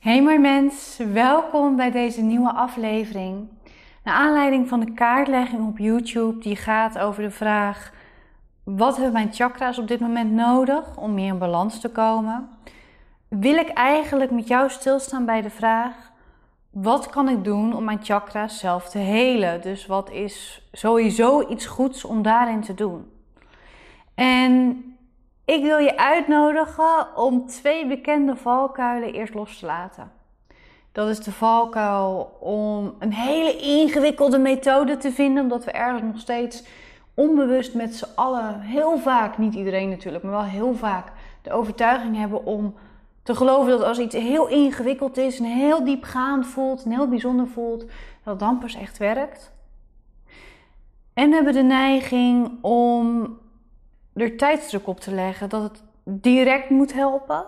Hey mooi mens, welkom bij deze nieuwe aflevering. Naar aanleiding van de kaartlegging op YouTube die gaat over de vraag: wat hebben mijn chakra's op dit moment nodig om meer in balans te komen? Wil ik eigenlijk met jou stilstaan bij de vraag: wat kan ik doen om mijn chakra's zelf te helen? Dus wat is sowieso iets goeds om daarin te doen? En ik wil je uitnodigen om twee bekende valkuilen eerst los te laten. Dat is de valkuil om een hele ingewikkelde methode te vinden, omdat we ergens nog steeds onbewust met z'n allen, heel vaak, niet iedereen natuurlijk, maar wel heel vaak, de overtuiging hebben om te geloven dat als iets heel ingewikkeld is en heel diepgaand voelt en heel bijzonder voelt, dat pas echt werkt. En we hebben de neiging om er tijdsdruk op te leggen dat het direct moet helpen.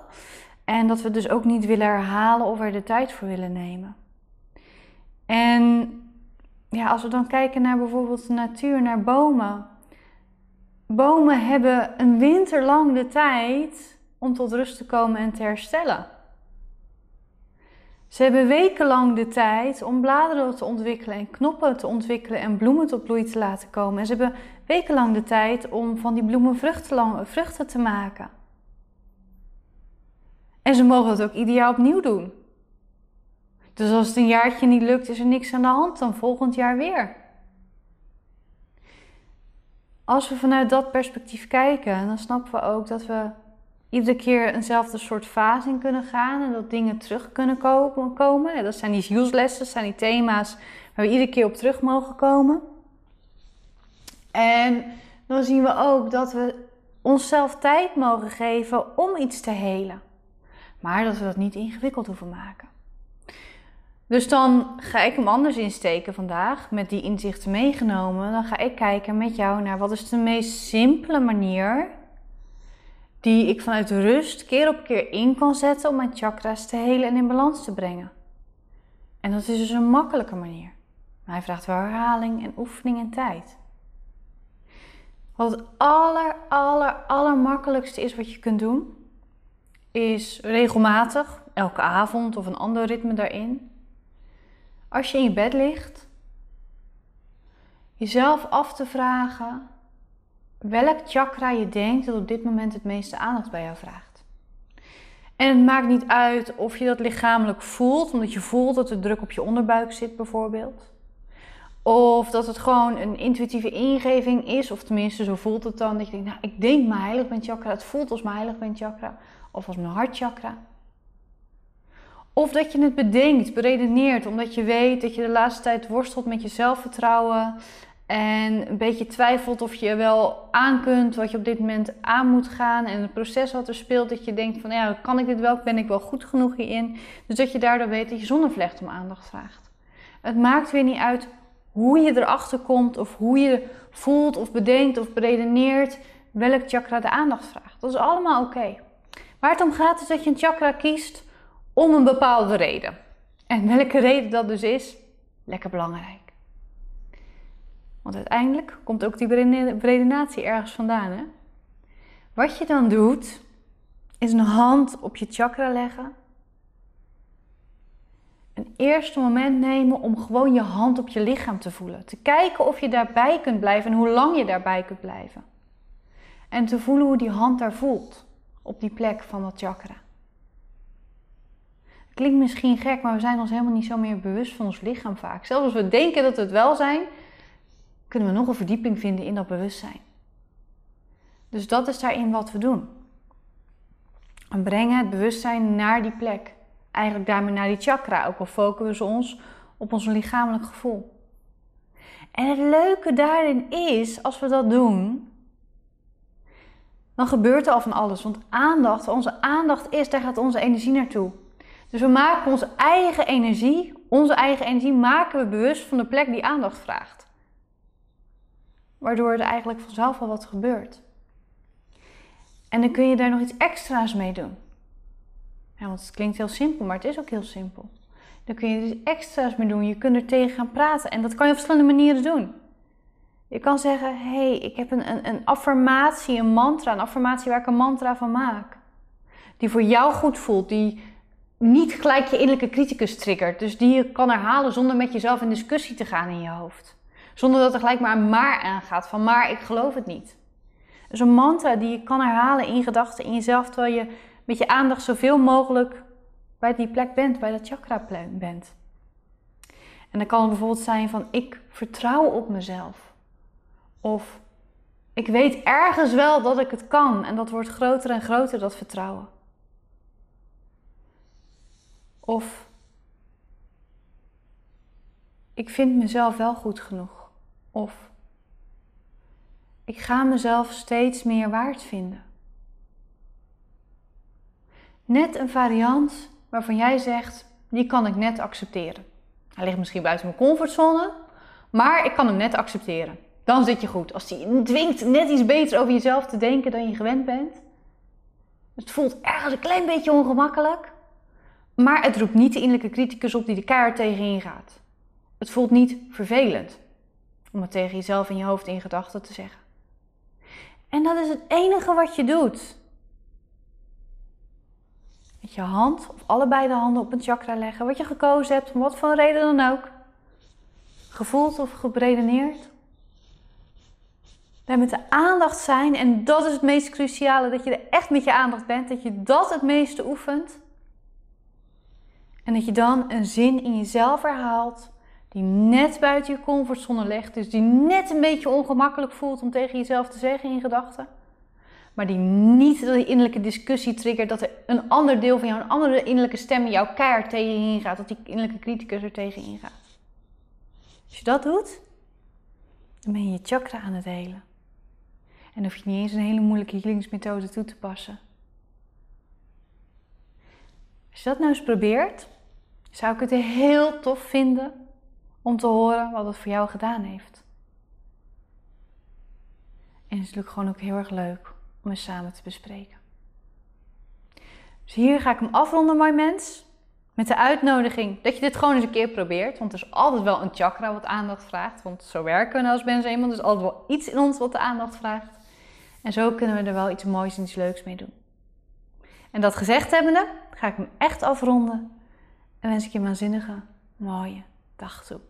En dat we dus ook niet willen herhalen of er de tijd voor willen nemen. En ja, als we dan kijken naar bijvoorbeeld de natuur, naar bomen. Bomen hebben een winter lang de tijd om tot rust te komen en te herstellen. Ze hebben wekenlang de tijd om bladeren te ontwikkelen en knoppen te ontwikkelen en bloemen tot bloei te laten komen. En ze hebben wekenlang de tijd om van die bloemen vruchten, te maken. En ze mogen het ook ieder jaar opnieuw doen. Dus als het een jaartje niet lukt, is er niks aan de hand, dan volgend jaar weer. Als we vanuit dat perspectief kijken, dan snappen we ook dat we iedere keer eenzelfde soort fase in kunnen gaan en dat dingen terug kunnen komen. Dat zijn die useless, dat zijn die thema's waar we iedere keer op terug mogen komen. En dan zien we ook dat we onszelf tijd mogen geven om iets te helen. Maar dat we dat niet ingewikkeld hoeven maken. Dus dan ga ik hem anders insteken vandaag, met die inzichten meegenomen. Dan ga ik kijken met jou naar wat is de meest simpele manier die ik vanuit rust keer op keer in kan zetten om mijn chakras te helen en in balans te brengen. En dat is dus een makkelijke manier. Maar hij vraagt wel herhaling en oefening en tijd. Wat het aller, aller, allermakkelijkste is wat je kunt doen, is regelmatig, elke avond of een ander ritme daarin, als je in je bed ligt, jezelf af te vragen welk chakra je denkt dat op dit moment het meeste aandacht bij jou vraagt. En het maakt niet uit of je dat lichamelijk voelt, omdat je voelt dat er druk op je onderbuik zit bijvoorbeeld. Of dat het gewoon een intuïtieve ingeving is, of tenminste zo voelt het dan. Dat je denkt, nou ik denk mijn heilig ben chakra, het voelt als mijn heilig ben chakra. Of als mijn hartchakra. Of dat je het bedenkt, beredeneert, omdat je weet dat je de laatste tijd worstelt met je zelfvertrouwen. En een beetje twijfelt of je wel aan kunt wat je op dit moment aan moet gaan. En het proces wat er speelt, dat je denkt van ja, kan ik dit wel? Ben ik wel goed genoeg hierin? Dus dat je daardoor weet dat je zonnevlecht om aandacht vraagt. Het maakt weer niet uit hoe je erachter komt of hoe je voelt of bedenkt of beredeneert welk chakra de aandacht vraagt. Dat is allemaal oké. Waar het om gaat is dat je een chakra kiest om een bepaalde reden. En welke reden dat dus is, lekker belangrijk. Want uiteindelijk komt ook die redenatie ergens vandaan. Hè? Wat je dan doet, is een hand op je chakra leggen. Eerste moment nemen om gewoon je hand op je lichaam te voelen. Te kijken of je daarbij kunt blijven en hoe lang je daarbij kunt blijven. En te voelen hoe die hand daar voelt op die plek van dat chakra. Klinkt misschien gek, maar we zijn ons helemaal niet zo meer bewust van ons lichaam vaak. Zelfs als we denken dat we het wel zijn, kunnen we nog een verdieping vinden in dat bewustzijn. Dus dat is daarin wat we doen. We brengen het bewustzijn naar die plek. Eigenlijk daarmee naar die chakra, ook al focussen we ons op ons lichamelijk gevoel. En het leuke daarin is, als we dat doen, dan gebeurt er al van alles. Want aandacht, onze aandacht is, daar gaat onze energie naartoe. Dus we maken onze eigen energie, onze eigen energie maken we bewust van de plek die aandacht vraagt. Waardoor er eigenlijk vanzelf al wat gebeurt. En dan kun je daar nog iets extra's mee doen. Ja, want het klinkt heel simpel, maar het is ook heel simpel. Dan kun je iets extra's mee doen. Je kunt er tegen gaan praten. En dat kan je op verschillende manieren doen. Je kan zeggen: hé, hey, ik heb een, een, een affirmatie, een mantra. Een affirmatie waar ik een mantra van maak. Die voor jou goed voelt. Die niet gelijk je innerlijke criticus triggert. Dus die je kan herhalen zonder met jezelf in discussie te gaan in je hoofd. Zonder dat er gelijk maar een maar aangaat van maar ik geloof het niet. Dus een mantra die je kan herhalen in gedachten in jezelf terwijl je met je aandacht zoveel mogelijk bij die plek bent, bij dat chakra bent. En dan kan bijvoorbeeld zijn van ik vertrouw op mezelf. Of ik weet ergens wel dat ik het kan en dat wordt groter en groter, dat vertrouwen. Of ik vind mezelf wel goed genoeg. Of ik ga mezelf steeds meer waard vinden. Net een variant waarvan jij zegt, die kan ik net accepteren. Hij ligt misschien buiten mijn comfortzone, maar ik kan hem net accepteren. Dan zit je goed. Als hij dwingt net iets beter over jezelf te denken dan je gewend bent. Het voelt ergens een klein beetje ongemakkelijk. Maar het roept niet de innerlijke criticus op die de keihard tegen je gaat. Het voelt niet vervelend om het tegen jezelf in je hoofd in gedachten te zeggen. En dat is het enige wat je doet. Je hand of allebei de handen op een chakra leggen, wat je gekozen hebt, om wat voor reden dan ook. Gevoeld of gebredeneerd. Daar met de aandacht zijn, en dat is het meest cruciale, dat je er echt met je aandacht bent, dat je dat het meeste oefent. En dat je dan een zin in jezelf herhaalt die net buiten je comfortzone ligt, dus die net een beetje ongemakkelijk voelt om tegen jezelf te zeggen in gedachten, maar die niet de innerlijke discussie triggert dat er een ander deel van jou, een andere innerlijke stem jouw keihard tegen je ingaat, dat die innerlijke criticus er tegen ingaat. Als je dat doet, dan ben je je chakra aan het helen. En hoef je niet eens een hele moeilijke healingsmethode toe te passen. Als je dat nou eens probeert, zou ik het heel tof vinden om te horen wat het voor jou gedaan heeft. En het is natuurlijk gewoon ook heel erg leuk om eens samen te bespreken. Dus hier ga ik hem afronden, mijn mens. Met de uitnodiging dat je dit gewoon eens een keer probeert. Want er is altijd wel een chakra wat aandacht vraagt. Want zo werken we nou als mensen eenmaal. Er is altijd wel iets in ons wat de aandacht vraagt. En zo kunnen we er wel iets moois en iets leuks mee doen. En dat gezegd hebbende, ga ik hem echt afronden. En wens ik je een waanzinnige, mooie dag toe.